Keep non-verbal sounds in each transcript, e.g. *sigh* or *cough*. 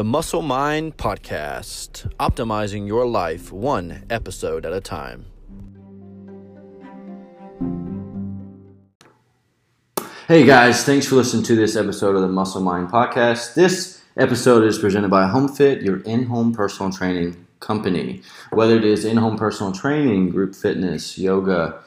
The Muscle Mind Podcast, optimizing your life one episode at a time. Hey guys, thanks for listening to this episode of the Muscle Mind Podcast. This episode is presented by HomeFit, your in home personal training company. Whether it is in home personal training, group fitness, yoga,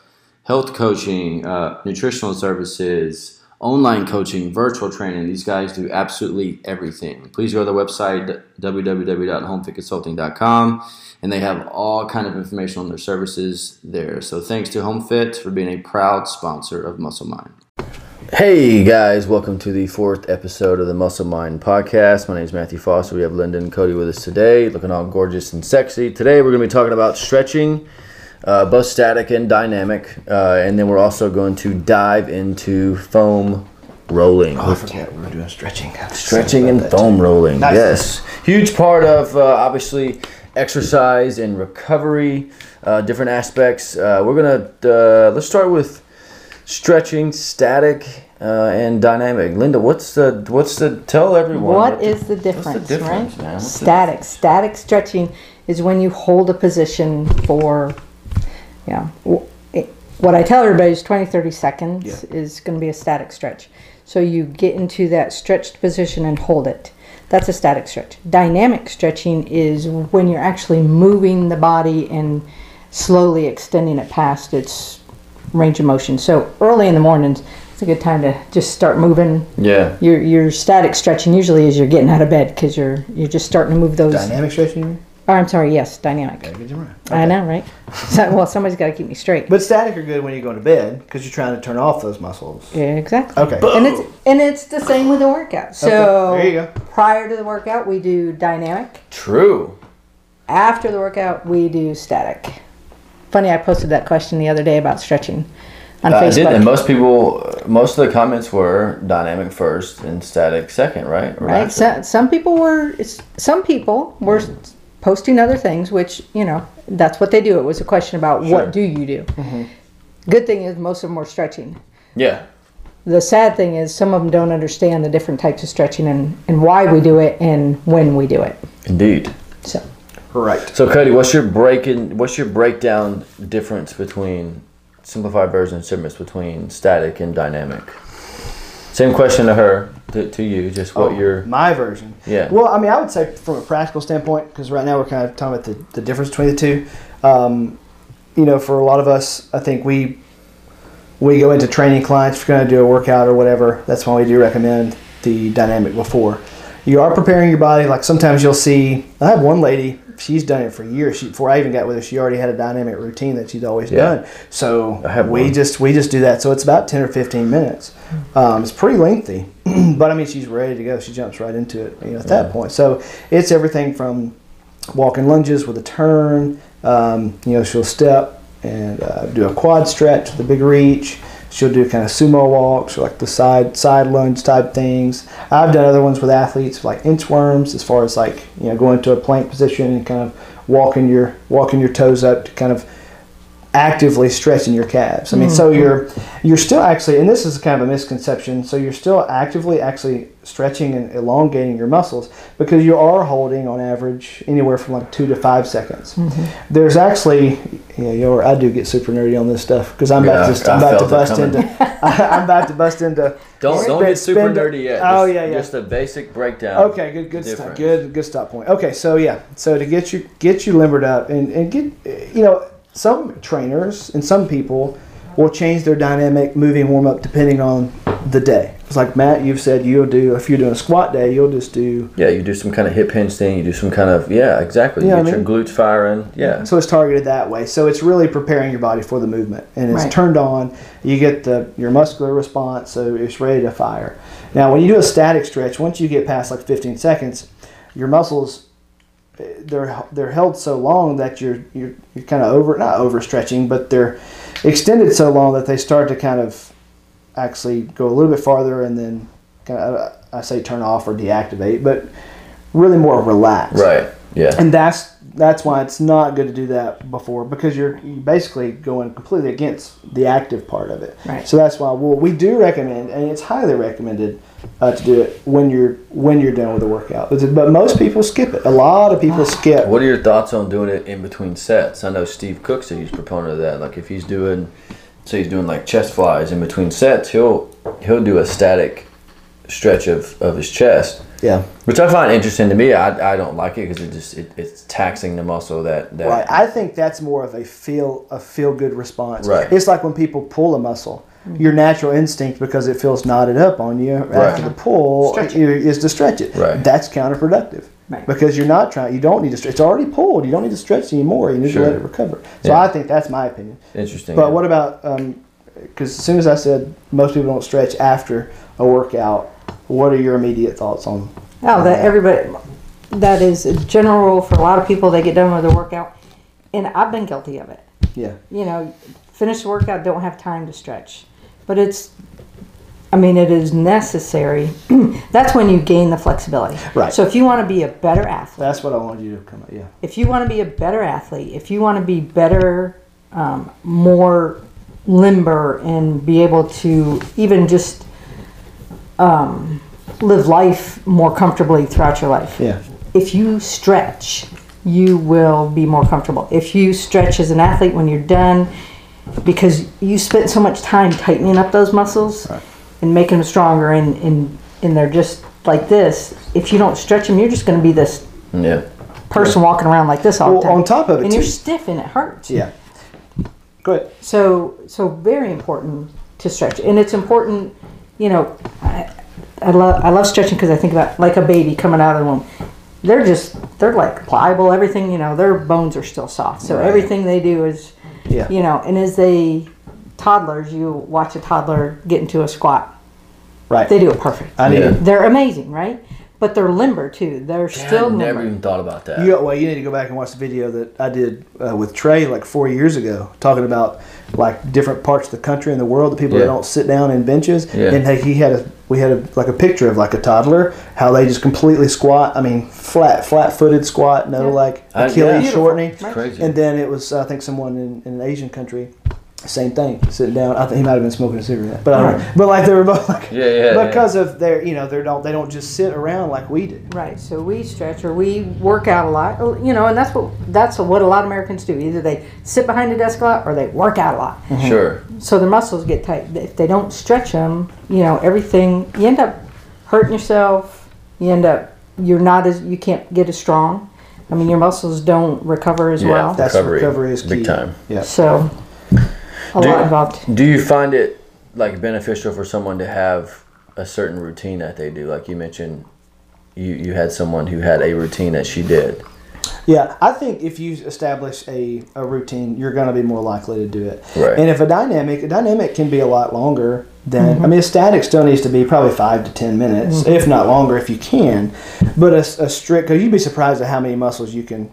health coaching, uh, nutritional services, online coaching, virtual training. These guys do absolutely everything. Please go to the website www.homefitconsulting.com and they have all kind of information on their services there. So thanks to HomeFit for being a proud sponsor of Muscle Mind. Hey guys, welcome to the fourth episode of the Muscle Mind podcast. My name is Matthew Foster. We have Linda and Cody with us today, looking all gorgeous and sexy. Today we're going to be talking about stretching uh, both static and dynamic, uh, and then we're also going to dive into foam rolling. Oh, I forget we are doing stretching. Stretching and foam too. rolling. Nice. Yes, huge part of uh, obviously exercise and recovery, uh, different aspects. Uh, we're gonna uh, let's start with stretching, static, uh, and dynamic. Linda, what's the what's the tell everyone what, what is the, the difference, the difference right? Static. Static stretching is when you hold a position for yeah. What I tell everybody is 20, 30 seconds yeah. is going to be a static stretch. So you get into that stretched position and hold it. That's a static stretch. Dynamic stretching is when you're actually moving the body and slowly extending it past its range of motion. So early in the mornings, it's a good time to just start moving. Yeah. Your your static stretching usually is you're getting out of bed because you're you're just starting to move those. Dynamic stretching. Oh, I'm sorry. Yes, dynamic. Okay, okay. I know, right? So, well, somebody's got to keep me straight. But static are good when you go to bed because you're trying to turn off those muscles. Yeah, exactly. Okay. And it's and it's the same with the workout. So okay. there you go. Prior to the workout, we do dynamic. True. After the workout, we do static. Funny, I posted that question the other day about stretching on uh, Facebook. Did, and most people, most of the comments were dynamic first and static second, right? Or right. So, some people were. Some people were. Posting other things, which, you know, that's what they do. It was a question about sure. what do you do? Mm-hmm. Good thing is most of them are stretching. Yeah. The sad thing is some of them don't understand the different types of stretching and, and why we do it and when we do it. Indeed. So. Right. So Cody, what's your breaking? What's your breakdown difference between simplified version and difference between static and dynamic? Same question to her to, to you, just what oh, your my version. Yeah. Well, I mean, I would say from a practical standpoint, because right now we're kind of talking about the, the difference between the two. Um, you know, for a lot of us, I think we we go into training clients. If you're going to do a workout or whatever, that's why we do recommend the dynamic before. You are preparing your body. Like sometimes you'll see. I have one lady she's done it for years. She, before I even got with her, she already had a dynamic routine that she's always yeah. done. So we one. just we just do that. So it's about ten or fifteen minutes. Um, it's pretty lengthy, *clears throat* but I mean she's ready to go. She jumps right into it. You know, at yeah. that point. So it's everything from walking lunges with a turn. Um, you know, she'll step and uh, do a quad stretch with a big reach. She'll do kind of sumo walks or like the side side lunge type things. I've done other ones with athletes like inchworms, as far as like you know going to a plank position and kind of walking your walking your toes up to kind of actively stretching your calves. I mean, mm-hmm. so you're you're still actually, and this is kind of a misconception. So you're still actively actually stretching and elongating your muscles because you are holding on average anywhere from like two to five seconds. Mm-hmm. There's actually, yeah, you know, I do get super nerdy on this stuff because I'm yeah, about to, I'm about to bust into, *laughs* I, am about to bust into. Don't don't get super nerdy yet. oh yeah, yeah. Just a basic breakdown. Okay, good, good, stop, good, good stop point. Okay, so yeah, so to get you get you limbered up and and get you know some trainers and some people will change their dynamic moving warm up depending on the day. It's like Matt, you've said you'll do if you're doing a squat day, you'll just do yeah, you do some kind of hip hinge thing. You do some kind of yeah, exactly. You get your glutes firing. Yeah. So it's targeted that way. So it's really preparing your body for the movement, and it's right. turned on. You get the your muscular response, so it's ready to fire. Now, when you do a static stretch, once you get past like 15 seconds, your muscles they're they're held so long that you're you're, you're kind of over not overstretching, but they're extended so long that they start to kind of actually go a little bit farther and then kind of I say turn off or deactivate, but really more relaxed. Right. Yeah. And that's that's why it's not good to do that before because you're, you're basically going completely against the active part of it. Right. So that's why well, we do recommend, and it's highly recommended uh, to do it when you're when you're done with the workout. But, but most people skip it. A lot of people skip. What are your thoughts on doing it in between sets? I know Steve Cook's a huge proponent of that. Like if he's doing, say he's doing like chest flies in between sets, he'll he'll do a static stretch of, of his chest. Yeah. Which I find interesting to me. I, I don't like it because it just it, it's taxing the muscle that, that Right. I think that's more of a feel a feel good response. Right. It's like when people pull a muscle. Mm-hmm. Your natural instinct, because it feels knotted up on you after the pull, Stretch it. you- is to stretch it. Right. That's counterproductive. Right. Because you're not trying. You don't need to stretch. It's already pulled. You don't need to stretch anymore. You need Sure. to let it recover. So Yeah. I think that's my opinion. interesting. But what about? Um, because as soon as I said most people don't stretch after a workout, what are your immediate thoughts on? Oh, that everybody, that is a general rule for a lot of people. They get done with their workout, and I've been guilty of it. Yeah. You know, finish the workout, don't have time to stretch, but it's. I mean, it is necessary. *clears throat* That's when you gain the flexibility. Right. So if you want to be a better athlete, That's what I wanted you to come. Up, Yeah. if you want to be a better athlete, if you want to be better, um, more limber, and be able to even just um, live life more comfortably throughout your life, Yeah. if you stretch, you will be more comfortable. If you stretch as an athlete when you're done, because you spent so much time tightening up those muscles and making them stronger, and, and, and they're just like this, if you don't stretch them, you're just going to be this yeah. person walking around like this all Well, the time. on top of it, and you're stiff and it hurts. Yeah. Go ahead. So so very important to stretch, and it's important. You know, I, I love I love stretching because I think about like a baby coming out of the womb. They're just they're like pliable. Everything you know, their bones are still soft. So Right. everything they do is, Yeah. you know, and as they toddlers, you watch a toddler get into a squat. Right. They do it perfect. I need. Yeah. They're amazing, right? But they're limber too. They're still I never limber. even thought about that. You, well, you need to go back and watch the video that I did uh, with Trey like four years ago, talking about like different parts of the country and the world, the people Yeah. that don't sit down in benches. Yeah. And hey, he had a we had a, like a picture of like a toddler, how they just completely squat. I mean, flat flat footed squat, no Yeah. like I- Achilles yeah. Shortening. It's crazy. And then it was I think someone in, in an Asian country, same thing, sitting down. I think he might have been smoking a cigarette, but I don't know. But like they were both like Yeah, yeah, yeah. because of their you know they don't they don't just sit around like we do. Right. So we stretch or we work out a lot, oh, you know, and that's what that's what a lot of Americans do. Either they sit behind a desk a lot or they work out a lot. Mm-hmm. Sure. So their muscles get tight. If they don't stretch them, you know, everything you end up hurting yourself. You end up you're not as you can't get as strong. I mean, your muscles don't recover as Yeah. well. That's Recovery, recovery, is big key. time. Yeah. So a Do- lot involved. Do you find it like beneficial for someone to have a certain routine that they do? Like you mentioned, you you had someone who had a routine that she did. Yeah, I think if you establish a, a routine, you're going to be more likely to do it. Right. And if a dynamic, a dynamic can be a lot longer than, mm-hmm. I mean, a static still needs to be probably five to 10 minutes, mm-hmm. if not longer if you can. But a, a strict, because you'd be surprised at how many muscles you can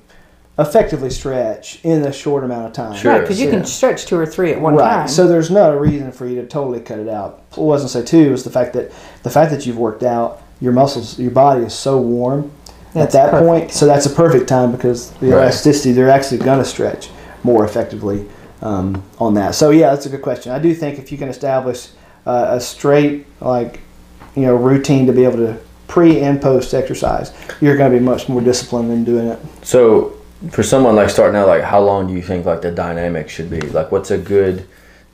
effectively stretch in a short amount of time. Sure. Right, because you Yeah. can stretch two or three at one right. time. So there's no reason for you to totally cut it out. It wasn't say two. It was the fact that the fact that you've worked out, your muscles, your body is so warm That's at that perfect. point. So that's a perfect time because the Right. elasticity, they're actually going to stretch more effectively um, on that. So yeah, that's a good question. I do think if you can establish uh, a straight like you know routine to be able to pre and post exercise, you're going to be much more disciplined in doing it. So for someone like starting out, like how long do you think like the dynamic should be? Like what's a good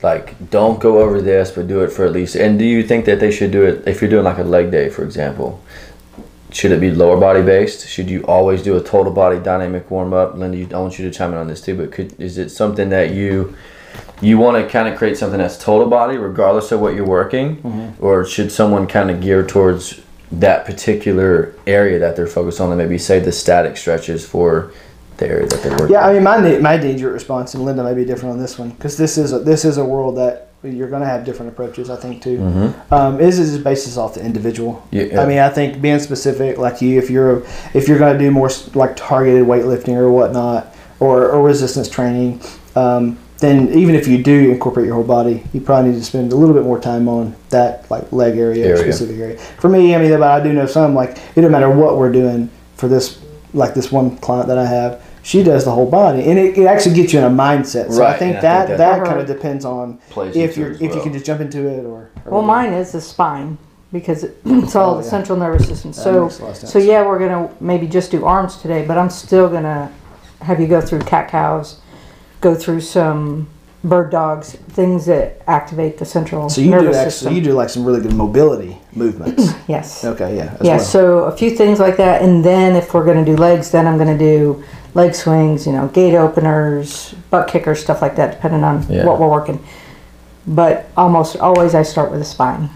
like don't go over this but do it for at least and do you think that they should do it if you're doing like a leg day for example should it be lower body based? Should you always do a total body dynamic warm up linda you, i want you to chime in on this too but could is it something that you you want to kind of create something that's total body regardless of what you're working? Mm-hmm. Or should someone kind of gear towards that particular area that they're focused on and maybe say the static stretches for the area that they're working Yeah, I mean, my my jerk response, and Linda may be different on this one because this is a, this is a world that you're going to have different approaches. I think too. Um, is is basis off the individual. Yeah. I mean, I think being specific, like you, if you're if you're going to do more like targeted weightlifting or whatnot, or, or resistance training, um, then even if you do incorporate your whole body, you probably need to spend a little bit more time on that like leg area, Area. specific area. For me, I mean, but I do know some like it doesn't matter what we're doing for this like this one client that I have, she does the whole body, and it, it actually gets you in a mindset. So I think and I that think that, that- kind of uh-huh. depends on Plays if you're it as if you can just jump into it or. or Well, whatever. mine is the spine because *clears throat* it's all Oh, the yeah. central nervous system. That So, makes a lot of so yeah, we're gonna maybe just do arms today, but I'm still gonna have you go through cat cows, go through some bird dogs, things that activate the central So you do nervous actually system. you do like some really good mobility movements. *clears throat* yes. okay, yeah. As yeah, well. so a few things like that, and then if we're going to do legs, then I'm going to do leg swings, you know, gate openers, butt kickers, stuff like that, depending on Yeah. what we're working. But almost always I start with the spine.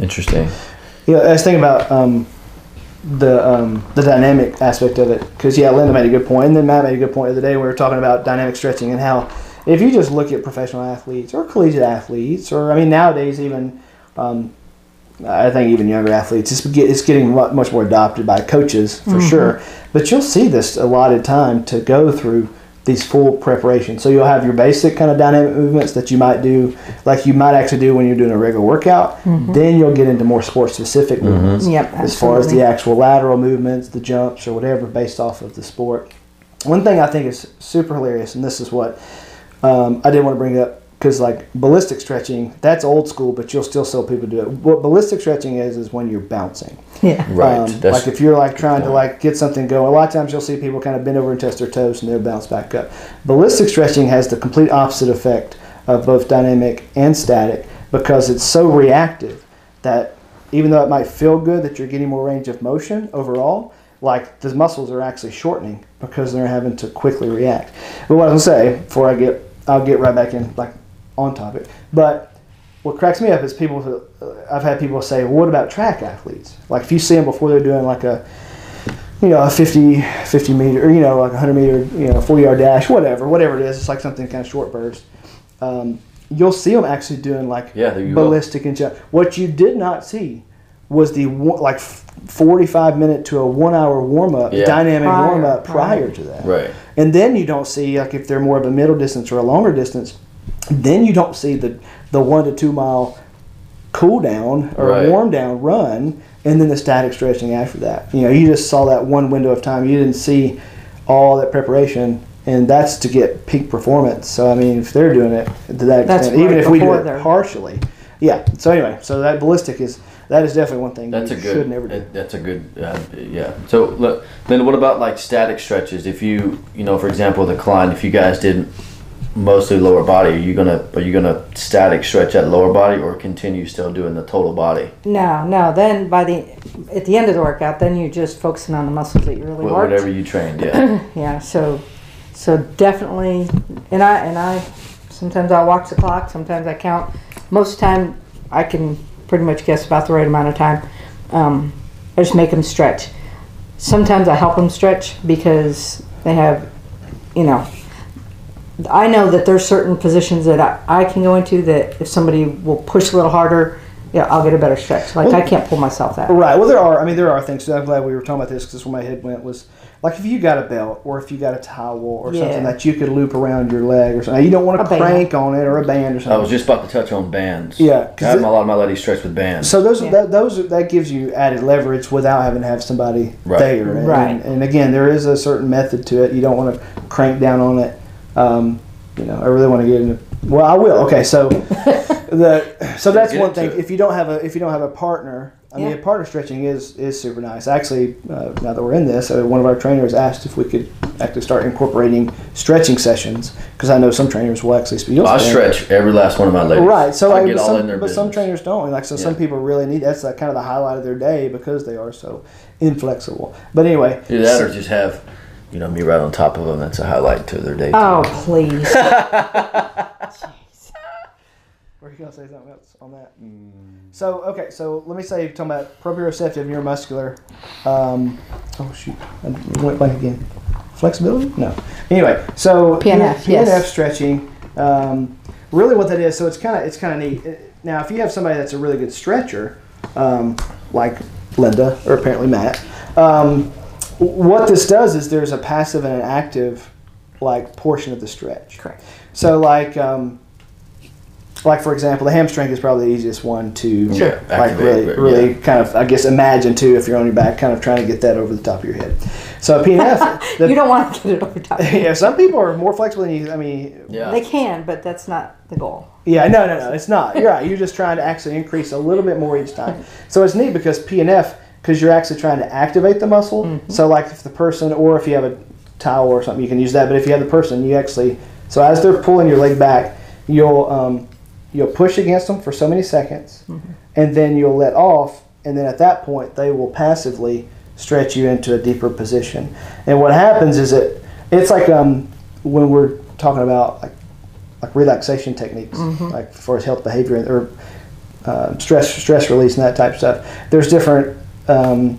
Interesting. Yeah, I was thinking about um, the um, the dynamic aspect of it because yeah, Linda made a good point, and then Matt made a good point the other day. when We were talking about dynamic stretching and how if you just look at professional athletes or collegiate athletes, or I mean nowadays even um, I think even younger athletes, it's, get, it's getting much more adopted by coaches for mm-hmm. sure. But you'll see this allotted time to go through these full preparations. So you'll have your basic kind of dynamic movements that you might do, like you might actually do when you're doing a regular workout. Mm-hmm. Then you'll get into more sport specific mm-hmm. movements Yep, as far as the actual lateral movements, the jumps, or whatever based off of the sport. One thing I think is super hilarious, and this is what um, I didn't want to bring up because like ballistic stretching, that's old school, but you'll still see people do it. What ballistic stretching is is when you're bouncing. Yeah. Right. Um, like if you're like trying to like get something going, a lot of times you'll see people kind of bend over and test their toes and they'll bounce back up. Ballistic stretching has the complete opposite effect of both dynamic and static because it's so reactive that even though it might feel good that you're getting more range of motion overall, like the muscles are actually shortening because they're having to quickly react. But what I was gonna say before I get, I'll get right back in like on topic. But what cracks me up is people. who- I've had people say, well, "What about track athletes? Like if you see them before they're doing like a, you know, a 50, 50 meter, or you know, like a hundred meter, you know, forty yard dash, whatever, whatever it is. It's like something kind of short burst. Um, you'll see them actually doing like Yeah, there you go. ballistic and jump. What you did not see was the like forty five minute to a one hour warm up, Yeah. dynamic Prior, warm up prior right. to that. right. And then you don't see like if they're more of a middle distance or a longer distance, then you don't see the the one to two mile cool down or Right. warm down run and then the static stretching after that. You know, you just saw that one window of time. You didn't see all that preparation and that's to get peak performance. So I mean if they're doing it to that That's extent, even if we do it partially. Yeah. So anyway, so that ballistic is that is definitely one thing That's a good. should never do. That's a good. Uh, yeah. So look, then what about like static stretches? If you, you know, for example, the client, if you guys did mostly lower body, are you gonna are you gonna static stretch that lower body or continue still doing the total body? No, no. Then by the at the end of the workout, then you're just focusing on the muscles that you really Wh- worked. Whatever you trained. Yeah. *coughs* Yeah. So, so definitely, and I and I sometimes I'll watch the clock. Sometimes I count. Most time, I can pretty much guess about the right amount of time. Um, I just make them stretch. Sometimes I help them stretch because they have, you know, I know that there's certain positions that I, I can go into that if somebody will push a little harder, yeah, I'll get a better stretch. Like I can't pull myself out. Right. Well, there are. I mean, there are things. I'm glad we were talking about this because where my head went was like if you got a belt or if you got a towel or Yeah. something that you could loop around your leg or something. You don't want A to band. crank on it or a band or something. I was just about to touch on bands. Yeah, I 'cause have it- a lot of my ladies stretch with bands. so those Yeah. that those that gives you added leverage without having to have somebody Right. there. And, Right. And, again, there is a certain method to it. You don't want to crank down on it. Um, you know, I really want to get into. Well, I will. Okay, so *laughs* the so that's one thing. it. If you don't have a if you don't have a partner, I mean, Yeah. a partner stretching is is super nice. Actually, uh, now that we're in this, uh, one of our trainers asked if we could actually start incorporating stretching sessions because I know some trainers will actually. You'll I stretch every last one of my legs. Right. So I like, get but, all some, in their but some trainers don't. Like so, some people really need. That's like kind of the highlight of their day because they are so inflexible. But anyway, Either that or just have, you know, me right on top of them. That's a highlight to their day. Oh please. *laughs* Were you gonna say something else on that? So okay, so let me say you're talking about proprioceptive neuromuscular. Um, oh shoot, I went blank again. Flexibility? No. Anyway, so PNF, PNF yes. stretching. Um, really, what that is, so it's kind of it's kind of neat. Uh, Now, if you have somebody that's a really good stretcher, um, like Linda or apparently Matt, um, what this does is there's a passive and an active like portion of the stretch. Correct. So like um, like for example, the hamstring is probably the easiest one to Sure. like Activate, really, but, really yeah. kind of I guess imagine too if you're on your back, kind of trying to get that over the top of your head. So PNF, *laughs* the, you don't want to get it over top. *laughs* yeah, some people are more flexible than you. I mean, Yeah. They can, but that's not the goal. yeah, no, no, no, it's not. You're right. You're just trying to actually increase a little bit more each time. So it's neat because PNF, because you're actually trying to activate the muscle. So like if the person, or if you have a towel or something, you can use that. But if you have the person, you actually, so as they're pulling your leg back, you'll um, you'll push against them for so many seconds, and then you'll let off, and then at that point they will passively stretch you into a deeper position. And what happens is that it's like um, when we're talking about like like relaxation techniques, like for health behavior or uh, stress stress release and that type of stuff. There's different um,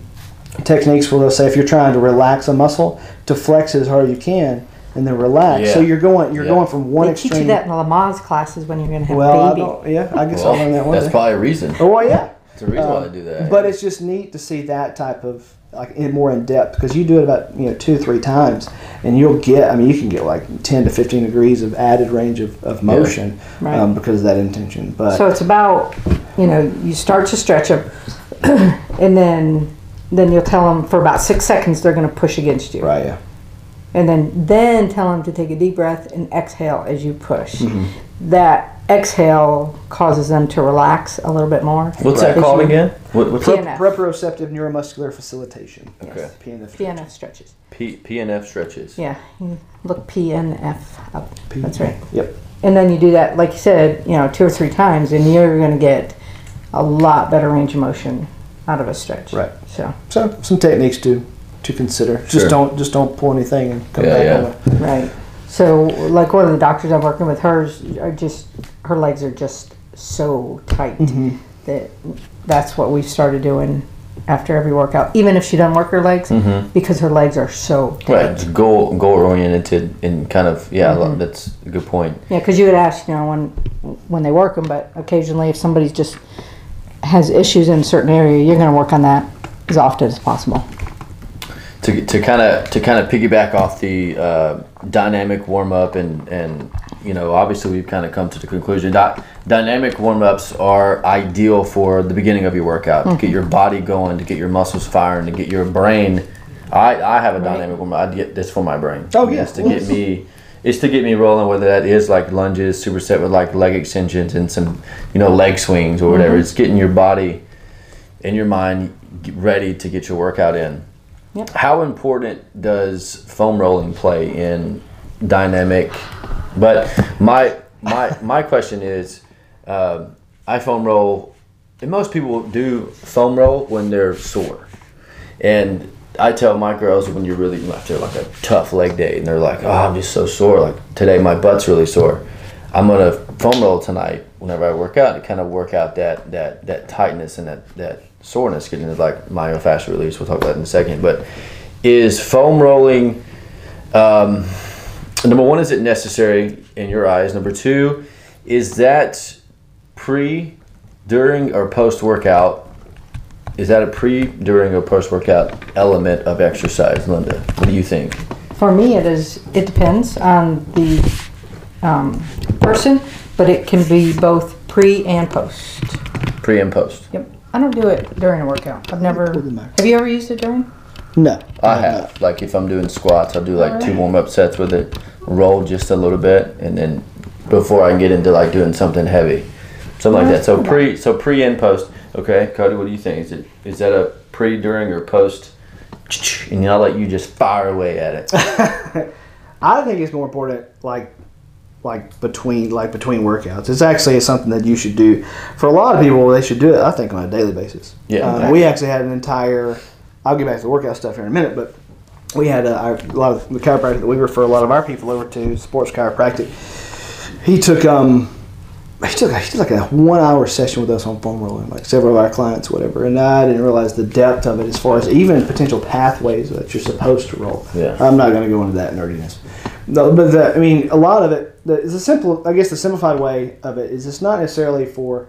techniques where they'll say if you're trying to relax a muscle, to flex it as hard as you can and then relax. So you're going you're Yeah. going from one they extreme. teach you that in the Lamaze classes when you're going to have well, a I baby. don't, yeah, I guess Well, I'll learn that one that's day. probably a reason. oh well, yeah. It's a reason why Um, they do that. But it's just neat to see that type of like in more in depth because you do it about you know two or three times and you'll get I mean you can get like ten to fifteen degrees of added range of, of motion Right. um, because of that intention. But So it's about, you know, you start to stretch them, *clears throat* and then then you'll tell them for about six seconds they're going to push against you, right, yeah. And then then tell them to take a deep breath and exhale as you push. Mm-hmm. That exhale causes them to relax a little bit more. what's that called you- again? What, what's P- that? PNF. Proprioceptive neuromuscular facilitation. Okay. PNF. PNF stretches. P, PNF stretches. Yeah, you look PNF up. P- That's right. Yep. And then you do that, like you said, you know, two or three times, and you're going to get a lot better range of motion out of a stretch. Right. So, So some techniques to to consider. Sure. Just don't just don't pull anything and come Yeah, back yeah. on it. right. So, like one of the doctors I'm working with, hers are just her legs are just so tight Mm-hmm. that that's what we've started doing after every workout, even if she doesn't work her legs, because her legs are so tight. Right, it's goal goal oriented and kind of yeah. Mm-hmm. That's a good point. Yeah, because you would ask, you know, when when they work them, but occasionally, if somebody just has issues in a certain area, you're going to work on that as often as possible. To to kind of to kind of piggyback off the uh, dynamic warm up and and you know obviously we've kind of come to the conclusion that dynamic warm ups are ideal for the beginning of your workout to get your body going, to get your muscles firing, to get your brain. I, I have a dynamic warm up. I get this for my brain. Oh, yeah. it's to get me. It's to get me rolling, whether that is like lunges, superset with like leg extensions and some, you know, leg swings or whatever. It's getting your body and your mind ready to get your workout in. Yep. How important does foam rolling play in dynamic? But my my my question is, um I foam roll, and most people do foam roll when they're sore, and I tell my girls when you're really after like a tough leg day, and they're like, "Oh, I'm just so sore. Like today, my butt's really sore. I'm gonna foam roll tonight whenever I work out to kind of work out that that that tightness and that that soreness, getting into like myofascial release. We'll talk about that in a second. But is foam rolling um, number one? Is it necessary in your eyes? Number two, is that pre, during, or post workout? Is that a pre, during, or post workout element of exercise, Linda? What do you think? For me, it is. It depends on the um, person, but it can be both pre and post. Pre and post. Yep. I don't do it during a workout. I've never. Have you ever used it during? No. I have. Like if I'm doing squats, I'll do like two warm up sets with it, roll just a little bit, and then before I get into like doing something heavy, something like that. So pre, so pre and post. Okay, Cody, what do you think? Is it is that a pre, during, or post? And then I'll let you just fire away at it. *laughs* I think it's more important, like, like between like between workouts. It's actually something that you should do. For a lot of people, they should do it. I think on a daily basis. Yeah. Um, we actually had an entire. I'll get back to the workout stuff here in a minute, but we had a, our, a lot of the chiropractor that we refer a lot of our people over to, sports chiropractic. He took um. He took he did like a one hour session with us on foam rolling, like several of our clients, whatever. And I didn't realize the depth of it as far as even potential pathways that you're supposed to roll. Yeah. I'm not going to go into that nerdiness. No, but the, I mean, a lot of it. The, it's a simple. I guess the simplified way of it is it's not necessarily for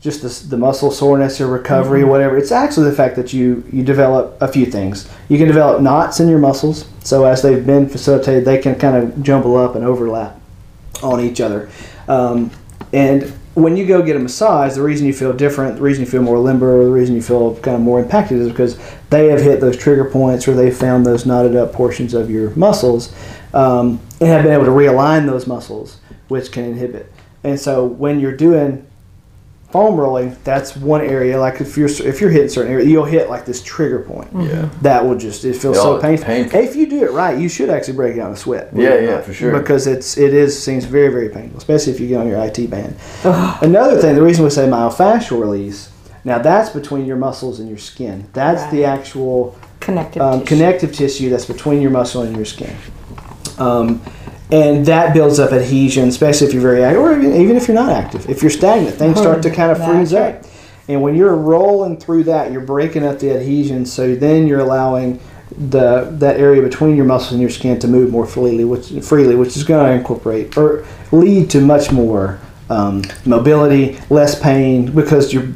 just the, the muscle soreness or recovery or whatever. It's actually the fact that you you develop a few things. You can develop knots in your muscles, so as they've been facilitated, they can kind of jumble up and overlap on each other. Um, And when you go get a massage, the reason you feel different, the reason you feel more limber, the reason you feel kind of more impacted is because they have hit those trigger points or they've found those knotted up portions of your muscles um, and have been able to realign those muscles, which can inhibit. And so when you're doing foam rolling, that's one area. Like if you're if you're hitting certain area, you'll hit like this trigger point. Yeah. That will just it feels Yeah, so painful. painful. If you do it right, you should actually break out in a sweat. Yeah, yeah, not, for sure. Because it's it is seems very very painful, especially if you get on your IT band. Another thing, the reason we say myofascial release. Now that's between your muscles and your skin. That's the actual Connective um, tissue. connective tissue that's between your muscle and your skin. Um, and that builds up adhesion, especially if you're very active, or even, even if you're not active. If you're stagnant, things start to kind of freeze up. And when you're rolling through that, you're breaking up the adhesion, so then you're allowing the that area between your muscles and your skin to move more freely, which freely, which is going to incorporate or lead to much more um, mobility, less pain, because you're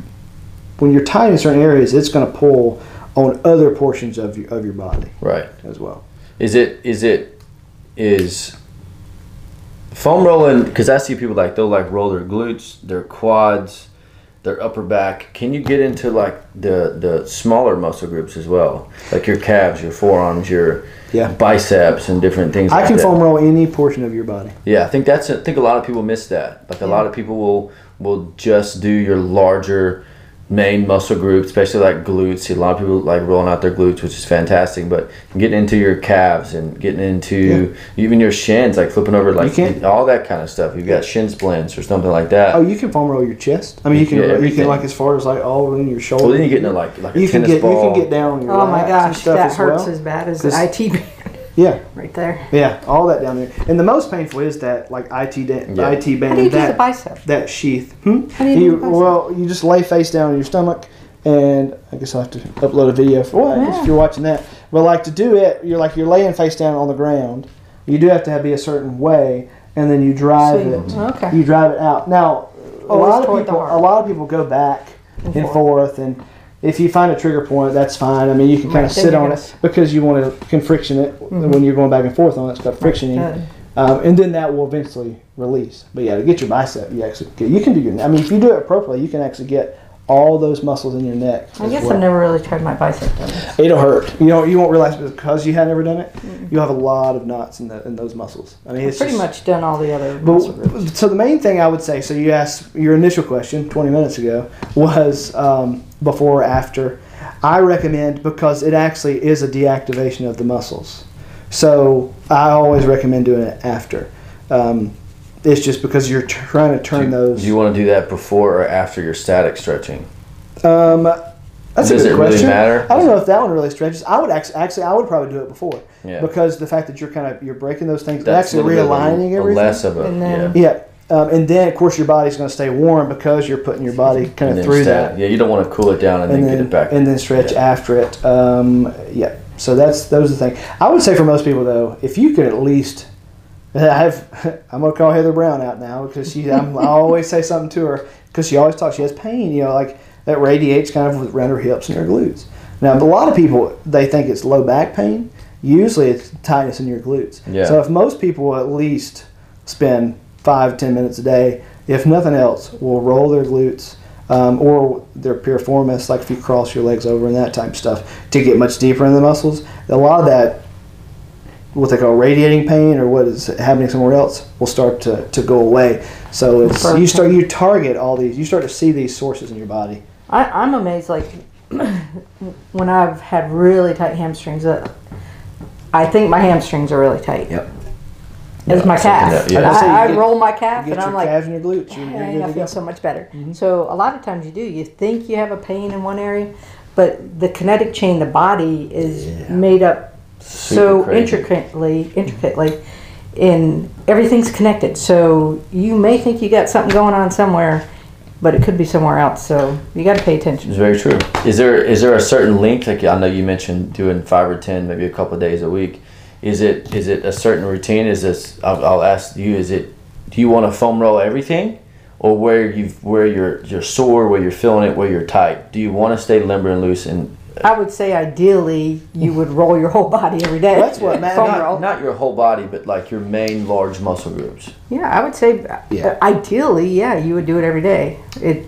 when you're tight in certain areas, it's going to pull on other portions of your of your body Right. as well. Is it is it is foam rolling? Because I see people like they'll like roll their glutes, their quads, their upper back. Can you get into like the the smaller muscle groups as well, like your calves, your forearms, your Yeah. biceps, and different things? I like can that? foam roll any portion of your body. Yeah, I think that's. I think a lot of people miss that. Like a lot of people will will just do your larger main muscle group, especially like glutes. See a lot of people like rolling out their glutes, which is fantastic. But getting into your calves and getting into even your shins, like flipping over, like can. all that kind of stuff. You've got shin splints or something like that. Oh, you can foam roll your chest. I mean, you can Yeah, you can like as far as like all in your shoulder. well, then you get into like like a you can tennis get ball. you can get down on your Oh my gosh, that hurts well. as bad as This- the IT band Yeah, right there. yeah, all that down there. And the most painful is that like IT da- Yeah. IT band How do you do the that bicep? that sheath. Hmm? How do you do the bicep? well, you just lay face down on your stomach, and I guess I'll have to upload a video for what Yeah. if you're watching that. But like to do it, you're like you're laying face down on the ground. You do have to have, be a certain way, and then you drive So it. okay. You drive it out. Now, a lot of people, a lot of people go back and, forth. forth, and if you find a trigger point, that's fine. I mean, you can kind Right, of sit on it because you want to can friction it when you're going back and forth on it. Got frictioning, Good. um, and then that will eventually release. But yeah, to get your bicep, you actually get, you can do your. I mean, if you do it appropriately, you can actually get all those muscles in your neck. I guess well. I've never really tried my bicep. It'll hurt. You don't. You won't realize because you had never done it. You have a lot of knots in the in those muscles. I mean, it's Pretty just- much done all the other muscle groups. but, so the main thing I would say, so you asked your initial question 20 minutes ago was um, before or after. I recommend because it actually is a deactivation of the muscles. So I always recommend doing it after. Um, it's just because you're trying to turn Do those. Do you want to do that before or after your static stretching? Um, that's Does a good it really matter? I don't know if that one really stretches. I would actually, actually, I would probably do it before Yeah. because the fact that you're kind of you're breaking those things, That's actually a little bit of a- realigning a everything. Less of a And then- yeah. Yeah, um, and then of course your body's going to stay warm because you're putting your body kind of through static. that, Yeah, you don't want to cool it down and, and then, then get it back. and then stretch Yeah. after it. Um, yeah, so that's those are the things. I would say for most people though, if you could at least, *laughs* I have I'm going to call Heather Brown out now because she I'm, I always say something to her because she always talks. She has pain, you know, like that radiates kind of around her hips and her glutes. Now, a lot of people they think it's low back pain. Usually, it's tightness in your glutes. Yeah. So if most people at least spend five ten minutes a day, if nothing else, will roll their glutes um, or their piriformis, like if you cross your legs over and that type of stuff, to get much deeper in the muscles. A lot of that, what they call radiating pain or what is happening somewhere else, will start to, to go away. So it's you start you target all these, you start to see these sources in your body. I, I'm amazed, like, *clears throat* when I've had really tight hamstrings, uh, I think my hamstrings are really tight. Yep. It's my calf. that- yeah. I'd say you I, I get- roll my calf and I'm like, calves and your glutes. You're, you're Dang, I feel go. so much better. So a lot of times you do. You think you have a pain in one area, but the kinetic chain, the body is made up so crazy. intricately, intricately, and everything's connected. So you may think you got something going on somewhere, but it could be somewhere else. So you got to pay attention. It's very true. Is there is there a certain length? Like I know you mentioned doing five or ten, maybe a couple of days a week. Is it is it a certain routine? Is this? I'll, I'll ask you. Is it? Do you want to foam roll everything, or where you where you're you're sore, where you're feeling it, where you're tight? Do you want to stay limber and loose and I would say ideally you would roll your whole body every day. That's what Matt- Foam Not, roll. not your whole body, but like your main large muscle groups. Yeah, I would say uh, Yeah. ideally, yeah, you would do it every day. It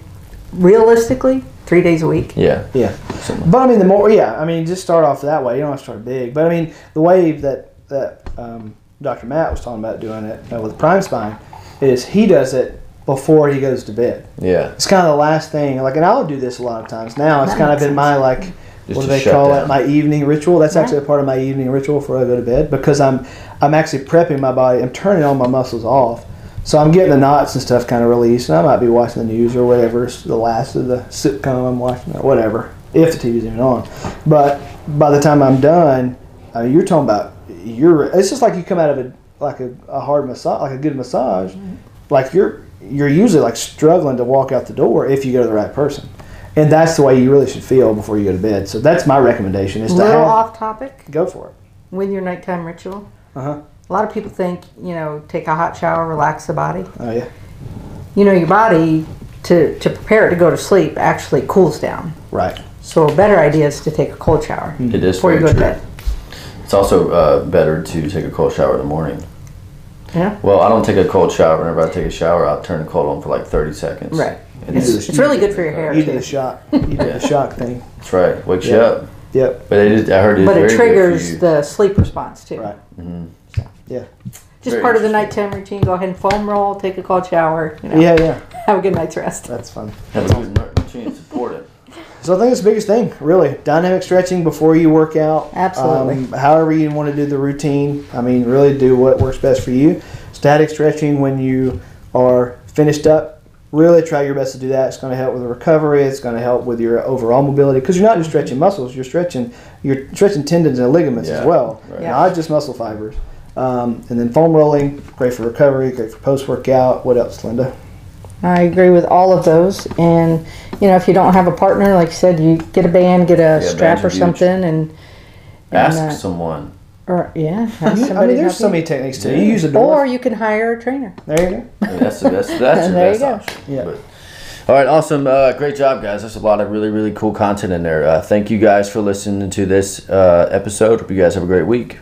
realistically, three days a week. Yeah. Yeah. But I mean, the more, yeah, I mean, just start off that way. You don't have to start big. But I mean, the way that that um, Dr. Matt was talking about doing it uh, with Prime Spine is he does it before he goes to bed. Yeah. It's kind of the last thing. Like, and I'll do this a lot of times now. It's That kind of makes been my like, Just what do they call down. it? My evening ritual. That's Right. actually a part of my evening ritual before I go to bed because I'm I'm actually prepping my body. I'm turning all my muscles off. So I'm getting the knots and stuff kind of released, and I might be watching the news or whatever, it's the last of the sitcom I'm watching or whatever, if the TV's even on. But by the time I'm done, I mean, you're talking about you're. It's just like you come out of a like a, a hard massage, like a good massage, mm-hmm. like you're you're usually like struggling to walk out the door if you go to the right person, and that's the way you really should feel before you go to bed. So that's my recommendation: is to Little have, off topic go for it. with your nighttime ritual. Uh huh. A lot of people think, you know, take a hot shower, relax the body. Oh yeah. You know, your body to, to prepare it to go to sleep actually cools down. Right. So a better idea is to take a cold shower It is before you very go to bed. It's also uh, better to take a cold shower in the morning. Yeah. Well, I don't take a cold shower. Whenever I take a shower, I'll turn the cold on for like 30 seconds. Right. And It's, it's, it's really good for your hair You did too. the shock. You did the *laughs* shock thing. that's right. Wakes you Yeah. up. Yep. But it is, I heard it is But very it good for triggers you. the sleep response too. Right. Mhm. Yeah. Just Very part of the interesting. nighttime routine. Go ahead and foam roll, take a cold shower. You know, Yeah. Yeah. *laughs* Have a good night's rest. That's fun. Have a good routine. Support it. So I think it's the biggest thing, really. Dynamic stretching before you work out. Absolutely. Um, however you want to do the routine. I mean, really do what works best for you. Static stretching when you are finished up. Really try your best to do that. It's going to help with the recovery. It's going to help with your overall mobility because you're not just stretching muscles. You're stretching you're stretching tendons and ligaments as well, right. Yeah. not just muscle fibers. Um, and then foam rolling, great for recovery, great for post workout. What else, Linda? I agree with all of those. And you know, if you don't have a partner, like you said, you get a band, get a Yeah, strap or are huge. something, and, and Ask uh, someone. Or yeah, have I mean, there's help so you. many techniques too. Yeah. You use a door. Or you can hire a trainer. there you go. I mean, that's the best. that's *laughs* your There you best go. option. Yeah. But, all right, awesome. Uh, great job, guys. There's a lot of really, really cool content in there. Uh, thank you guys for listening to this uh, episode. Hope you guys have a great week.